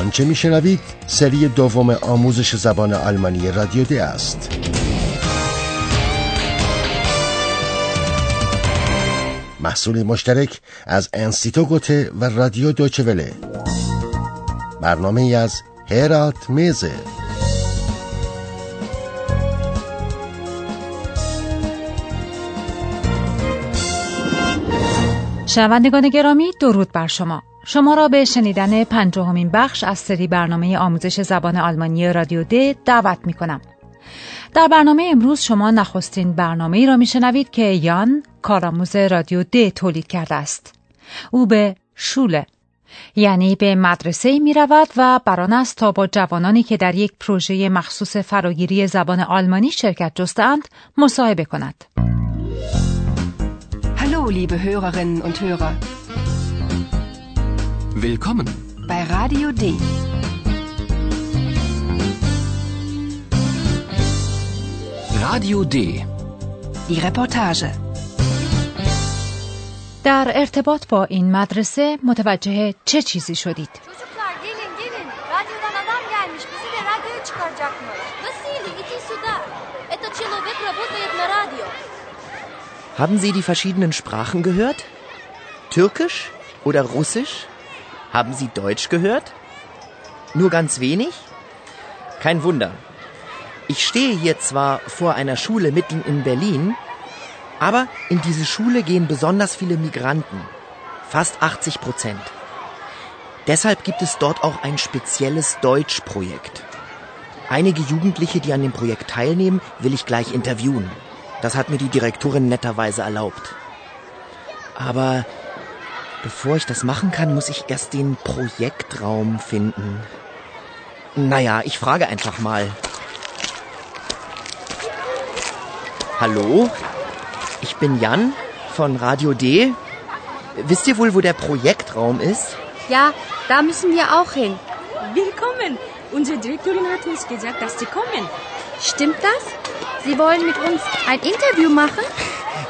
آنچه میشنوید؟ سری دوم آموزش زبان آلمانی رادیو دی است. محصول مشترک از انستیتو گوته و رادیو دوچوله برنامه از هرات میزه. شنوندگان گرامی درود بر شما شما را به شنیدن پنجاهمین بخش از سری برنامه آموزش زبان آلمانی رادیو د دعوت می کنم. در برنامه امروز شما نخستین برنامه ای را می شنوید که یان کارآموز رادیو د تولید کرده است. او به شوله یعنی به مدرسه می رود و بران است تا با جوانانی که در یک پروژه مخصوص فراگیری زبان آلمانی شرکت جستند مصاحبه کند. Hallo, liebe Hörerinnen und Hörer. Willkommen bei Radio D. Radio D. Die Reportage. در ارتباط با این مدرسه متوجه چه چیزی شدید؟ Haben Sie die verschiedenen Sprachen gehört? Türkisch oder Russisch? Haben Sie Deutsch gehört? Nur ganz wenig? Kein Wunder. Ich stehe hier zwar vor einer Schule mitten in Berlin, aber in diese Schule gehen besonders viele Migranten. Fast 80 Prozent. Deshalb gibt es dort auch ein spezielles Deutschprojekt. Einige Jugendliche, die an dem Projekt teilnehmen, will ich gleich interviewen. Das hat mir die Direktorin netterweise erlaubt. Aber bevor ich das machen kann, muss ich erst den Projektraum finden. Naja, ich frage einfach mal. Hallo? Ich bin Jan von Radio D. Wisst ihr wohl, wo der Projektraum ist? Ja, da müssen wir auch hin. Willkommen. Unsere Direktorin hat uns gesagt, dass Sie kommen. Stimmt das? Sie wollen mit uns ein Interview machen?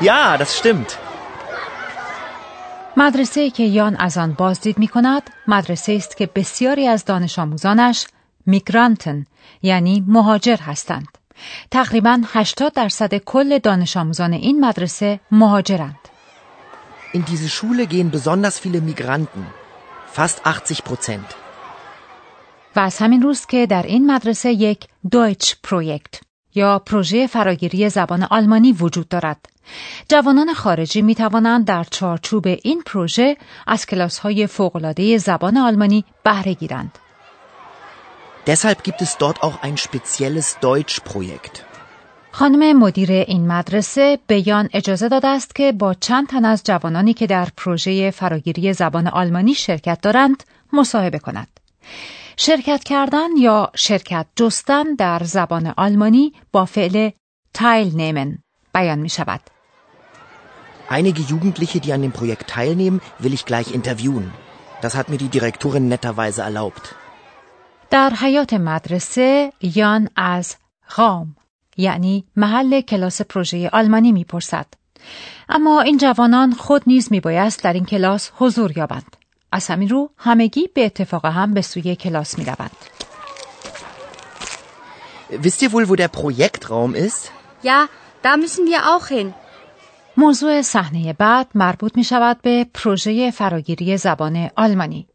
Ja, das stimmt. مدرسه که یان از آن بازدید می کند مدرسه است که بسیاری از دانش آموزانش میگرانتن یعنی مهاجر هستند. تقریبا 80 درصد کل دانش آموزان این مدرسه مهاجرند. In diese Schule gehen besonders viele Migranten. Fast 80 Prozent. و از همین روز که در این مدرسه یک دویچ پروژه یا پروژه فراگیری زبان آلمانی وجود دارد. جوانان خارجی می توانند در چارچوب این پروژه از کلاس های فوقلاده زبان آلمانی بهره گیرند. Deshalb gibt es dort auch ein spezielles Deutschprojekt. خانم مدیر این مدرسه به یان اجازه داده است که با چند تن از جوانانی که در پروژه فراگیری زبان آلمانی شرکت دارند مصاحبه کند. شرکت کردن یا شرکت جستن در زبان آلمانی با فعل تایل نیمن بیان می شود. Einige Jugendliche, die an dem Projekt teilnehmen, will ich gleich interviewen. Das hat mir die Direktorin netterweise erlaubt. در حیات مدرسه یان از غام یعنی محل کلاس پروژه آلمانی می‌پرسد. اما این جوانان خود نیز میبایست در این کلاس حضور یابند. از همین رو همگی به اتفاق هم به سوی کلاس می روند. Wisst ihr wohl, wo der Projektraum ist? Ja, da müssen wir auch hin. موضوع صحنه بعد مربوط می شود به پروژه فراگیری زبان آلمانی.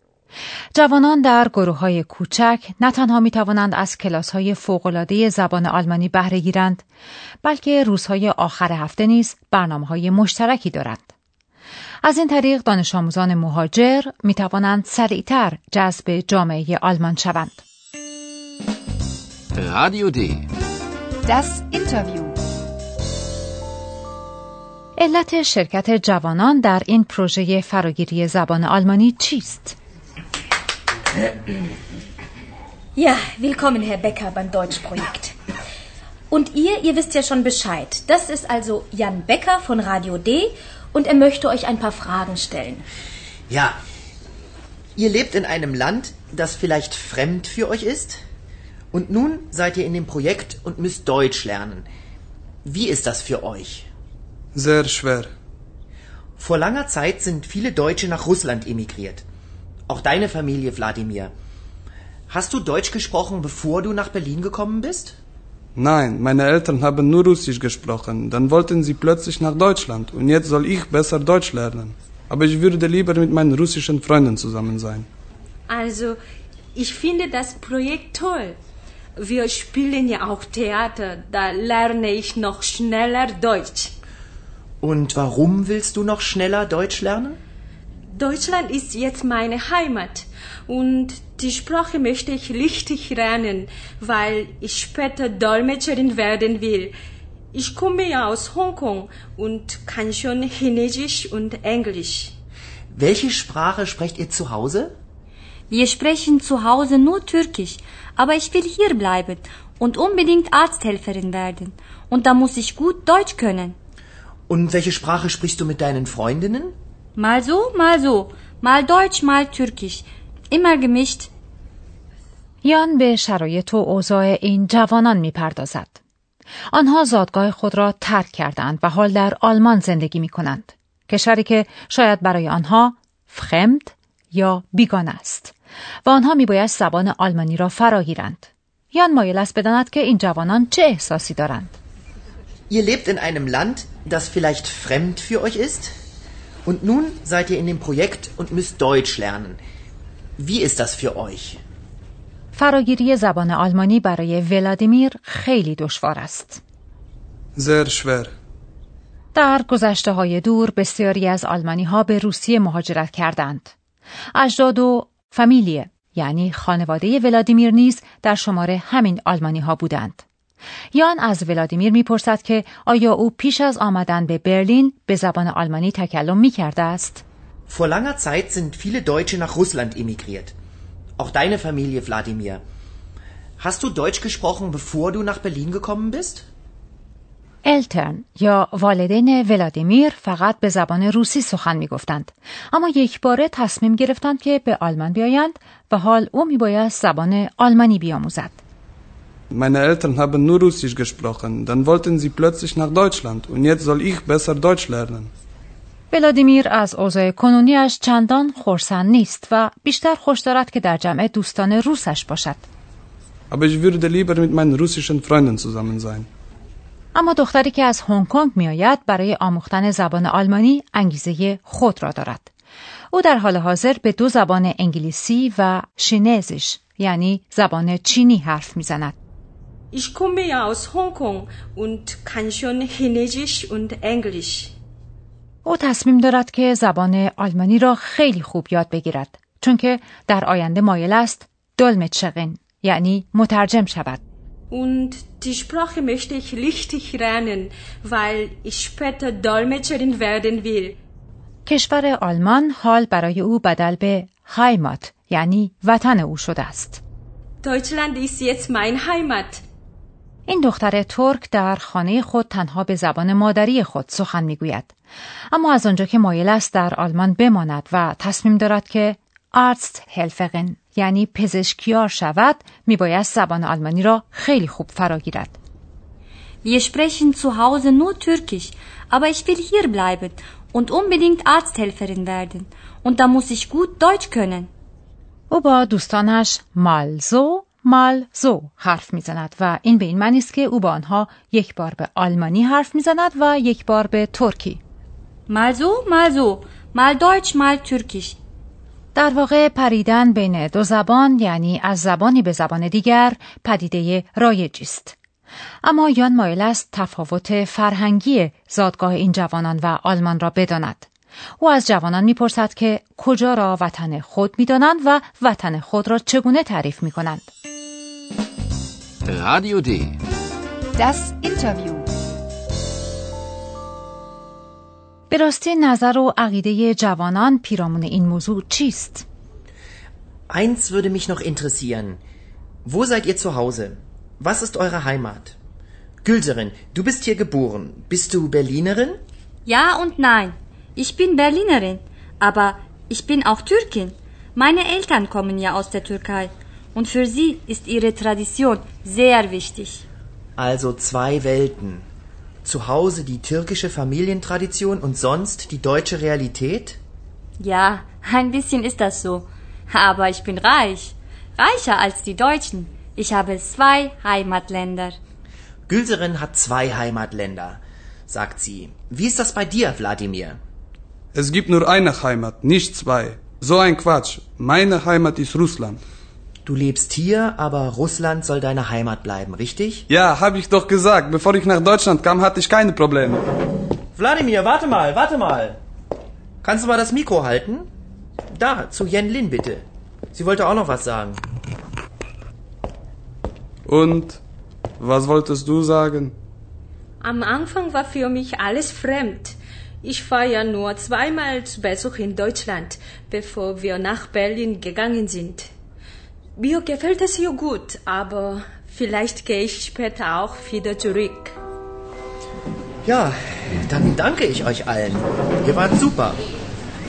جوانان در گروه های کوچک نه تنها می توانند از کلاس های فوقلاده زبان آلمانی بهره گیرند بلکه روزهای آخر هفته نیز برنامه های مشترکی دارند. از این طریق دانش آموزان مهاجر می توانند سریعتر جذب جامعه آلمان شوند. رادیو دی. Das Interview. علت شرکت جوانان در این پروژه فراگیری زبان آلمانی چیست؟ Ja, willkommen Herr Becker beim Deutschprojekt. Und ihr, ihr wisst ja schon Bescheid. Das ist also Jan Becker von Radio D und er möchte euch ein paar Fragen stellen. Ja. Ihr lebt in einem Land, das vielleicht fremd für euch ist? Und nun seid ihr in dem Projekt und müsst Deutsch lernen. Wie ist das für euch? Sehr schwer. Vor langer Zeit sind viele Deutsche nach Russland emigriert. Auch deine Familie, Wladimir. Hast du Deutsch gesprochen, bevor du nach Berlin gekommen bist? Nein, meine Eltern haben nur Russisch gesprochen. Dann wollten sie plötzlich nach Deutschland und jetzt soll ich besser Deutsch lernen. Aber ich würde lieber mit meinen russischen Freunden zusammen sein. Also, ich finde das Projekt toll. Wir spielen ja auch Theater, da lerne ich noch schneller Deutsch. Und warum willst du noch schneller Deutsch lernen? Deutschland ist jetzt meine Heimat und die Sprache möchte ich richtig lernen, weil ich später Dolmetscherin werden will. Ich komme ja aus Hongkong und kann schon Chinesisch und Englisch. Welche Sprache sprecht ihr zu Hause? Wir sprechen zu Hause nur Türkisch, aber ich will hier bleiben und unbedingt Arzthelferin werden. Und da muss ich gut Deutsch können. Und welche Sprache sprichst du mit deinen Freundinnen? Mal so, mal so. Mal Deutsch, mal Türkisch. Immer gemischt. یان به شرایط و اوضاع این جوانان می پردازد. آنها زادگاه خود را ترک کردند و حال در آلمان زندگی می کنند. کشوری که شاید برای آنها فخمد یا بیگانه است و آنها می باید زبان آلمانی را فراگیرند. یان مایل است بداند که این جوانان چه احساسی دارند. Ihr lebt in einem Land, das vielleicht fremd für euch ist? Und nun seid ihr in dem Projekt und müsst Deutsch lernen. Wie ist das für euch? فراگیری زبان آلمانی برای ولادیمیر خیلی دشوار است. Sehr schwer. در گذشته های دور بسیاری از آلمانی ها به روسیه مهاجرت کردند. اجداد و فامیلیه یعنی خانواده ولادیمیر نیز در شمار همین آلمانی ها بودند. یان از ولادیمیر می‌پرسد که آیا او پیش از آمدن به برلین به زبان آلمانی تکلم می کرده است؟ Vor langer Zeit sind viele Deutsche nach Russland emigriert. Auch deine Familie, Wladimir. Hast du Deutsch gesprochen, bevor du nach Berlin gekommen bist? الترن یا والدین ولادیمیر فقط به زبان روسی سخن می گفتند. اما یک باره تصمیم گرفتند که به آلمان بیایند و حال او می باید زبان آلمانی بیاموزد. Meine Eltern haben nur Russisch gesprochen. Dann wollten sie plötzlich nach Deutschland und jetzt soll ich besser Deutsch lernen. ولادیمیر از اوضاع کنونیش چندان خورسند نیست و بیشتر خوش دارد که در جمع دوستان روسش باشد. Aber ich würde lieber mit meinen russischen Freunden zusammen sein. اما دختری که از هنگ کنگ میآید برای آموختن زبان آلمانی انگیزه خود را دارد. او در حال حاضر به دو زبان انگلیسی و شینزیش یعنی زبان چینی حرف می‌زند. Ich komme ja aus Hongkong und kann schon Chinesisch und Englisch. او تصمیم دارد که زبان آلمانی را خیلی خوب یاد بگیرد چون که در آینده مایل است دلمتشقین یعنی مترجم شود. Und die Sprache möchte ich richtig lernen, weil ich später Dolmetscherin werden will. کشور آلمان حال برای او بدل به هایمات یعنی وطن او شده است. Deutschland ist jetzt mein Heimat. این دختر ترک در خانه خود تنها به زبان مادری خود سخن می‌گوید اما از آنجا که مایل است در آلمان بماند و تصمیم دارد که آرست هلفقن یعنی پزشکیار شود میبایست زبان آلمانی را خیلی خوب فراگیرد Wir sprechen zu Hause nur Türkisch, aber ich will hier bleiben und unbedingt Arzthelferin werden. Und da muss ich gut Deutsch können. او با دوستانش مالزو مالزو حرف می‌زند و این به این معنی است که او با آنها یک بار به آلمانی حرف می‌زند و یک بار به ترکی mal so. Mal Deutsch, mal Türkisch. در واقع پریدن بین دو زبان یعنی از زبانی به زبان دیگر پدیده رایجی است. اما یان مایل است تفاوت فرهنگی زادگاه این جوانان و آلمان را بداند. او از جوانان می‌پرسد که کجا را وطن خود می‌دانند و وطن خود را چگونه تعریف می کنند. Radio D. Das Interview. به راستی نظر و عقیده جوانان پیرامون این موضوع چیست؟ Eins würde mich noch interessieren. Wo seid ihr zu Hause? Was ist eure Heimat? Gülserin, du bist hier geboren. Bist du Berlinerin? Ja und nein. Ich bin Berlinerin, aber ich bin auch Türkin. Meine Eltern kommen ja aus der Türkei und für sie ist ihre Tradition sehr wichtig. Also zwei Welten. Zu Hause die türkische Familientradition und sonst die deutsche Realität? Ja, ein bisschen ist das so. Aber ich bin reich. reicher als die Deutschen. Ich habe zwei Heimatländer. Gülserin hat zwei Heimatländer, sagt sie. Wie ist das bei dir, Wladimir? Es gibt nur eine Heimat, nicht zwei. So ein Quatsch. Meine Heimat ist Russland. Du lebst hier, aber Russland soll deine Heimat bleiben, richtig? Ja, hab ich doch gesagt. Bevor ich nach Deutschland kam, hatte ich keine Probleme. Wladimir, warte mal, warte mal. Kannst du mal das Mikro halten? Da, zu Jen Lin bitte. Sie wollte auch noch was sagen. Und was wolltest du sagen? Am Anfang war für mich alles fremd. Ich war ja nur zweimal zu Besuch in Deutschland, bevor wir nach Berlin gegangen sind. Mir gefällt es hier gut, aber vielleicht gehe ich später auch wieder zurück. Ja, dann danke ich euch allen. Ihr wart super.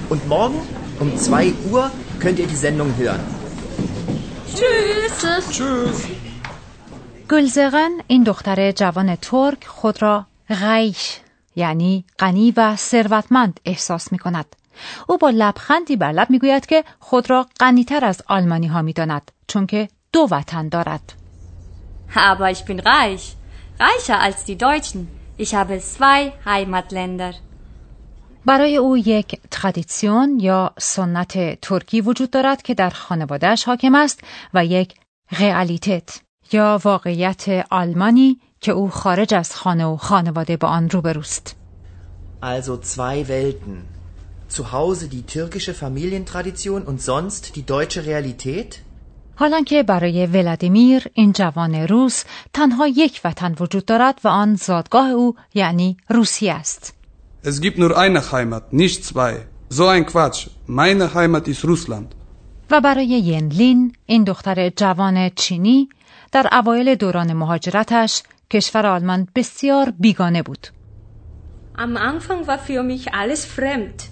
Und morgen um 2 Uhr könnt ihr die Sendung hören. Tschüss. Tschüss. گلزغن این دختر جوان ترک خود را غیش یعنی غنی و ثروتمند احساس می کند. او با لبخندی بر لب می گوید که خود را غنیتر از آلمانی ها می داند چون که دو وطن دارد. Aber ich bin reich. Reicher als die Deutschen. Ich habe zwei Heimatländer. برای او یک ترادیسیون یا سنت ترکی وجود دارد که در خانوادهش حاکم است و یک رئالیتت یا واقعیت آلمانی که او خارج از خانه و خانواده با آن روبروست. Also zwei Welten. Zu Hause die türkische Familientradition und sonst die deutsche Realität? حالا که برای ولادیمیر این جوان روس تنها یک وطن وجود دارد و آن زادگاه او یعنی روسیه است. Es gibt nur eine Heimat, nicht zwei. So ein Quatsch. Meine Heimat ist Russland. و برای ینلین این دختر جوان چینی در اوایل دوران مهاجرتش کشور آلمان بسیار بیگانه بود. Am Anfang war für mich alles fremd.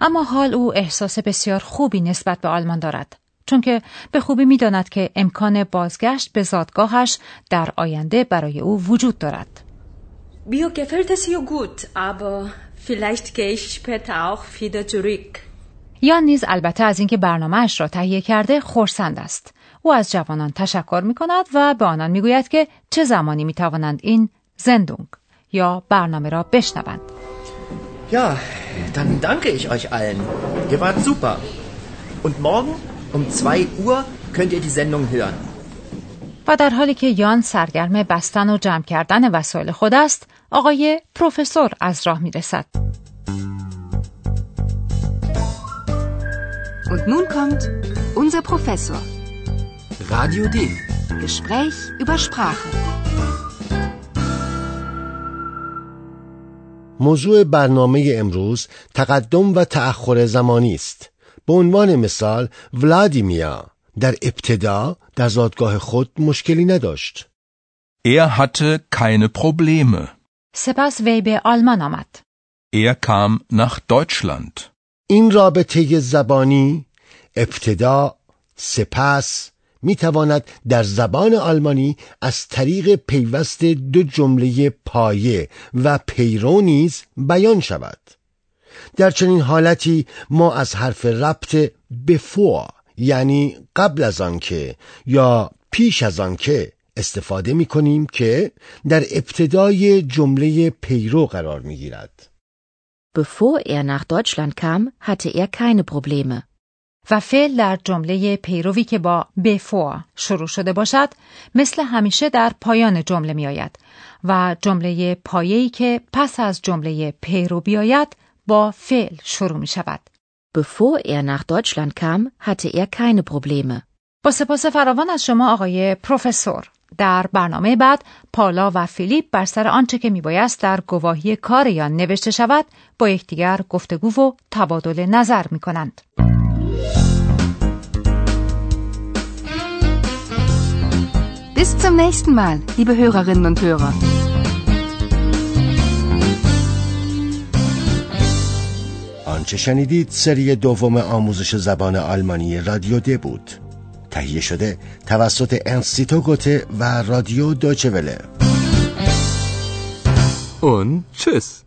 اما حال او احساس بسیار خوبی نسبت به آلمان دارد چون که به خوبی می‌داند که امکان بازگشت به زادگاهش در آینده برای او وجود دارد. Mir gefällt es hier gut, aber vielleicht gehe ich später auch wieder zurück. یا نیز البته از اینکه برنامهش را تهیه کرده خورسند است. او از جوانان تشکر می کند و به آنان می گوید که چه زمانی می توانند این زندونگ یا برنامه را بشنوند. Ja, dann danke ich euch allen. Ihr wart super. Und morgen um 2 Uhr könnt ihr die Sendung hören. و در حالی که یان سرگرم بستن و جمع کردن وسایل خود است، آقای پروفسور از راه می رسد. Und nun kommt unser Professor. Radio D. Gespräch über Sprache. موضوع برنامه امروز تقدم و تأخر زمانی است. به عنوان مثال ولادیمیا در ابتدا در زادگاه خود مشکلی نداشت. Er hatte keine Probleme. سپس وی به آلمان آمد. Er kam nach Deutschland. این رابطه زبانی ابتدا سپس می تواند در زبان آلمانی از طریق پیوست دو جمله پایه و پیرو نیز بیان شود در چنین حالتی ما از حرف ربط before یعنی قبل از آنکه یا پیش از آنکه استفاده می کنیم که در ابتدای جمله پیرو قرار می گیرد. Bevor er nach Deutschland kam, hatte er keine Probleme. و فعل در جمله پیروی که با before شروع شده باشد مثل همیشه در پایان جمله می آید و جمله پایه‌ای که پس از جمله پیرو بیاید با فعل شروع می شود. Bevor er nach Deutschland kam, hatte er keine Probleme. با سپاس فراوان از شما آقای پروفسور در برنامه بعد پالا و فیلیپ بر سر آنچه که میبایست در گواهی کار یا نوشته شود با یکدیگر گفتگو و تبادل نظر می کنند. Bis zum nächsten Mal, liebe Hörerinnen und Hörer. آنچه شنیدید سری دوم آموزش زبان آلمانی رادیو د بود تهیه شده توسط انستیتو گوته و رادیو دوچه وله Und tschüss.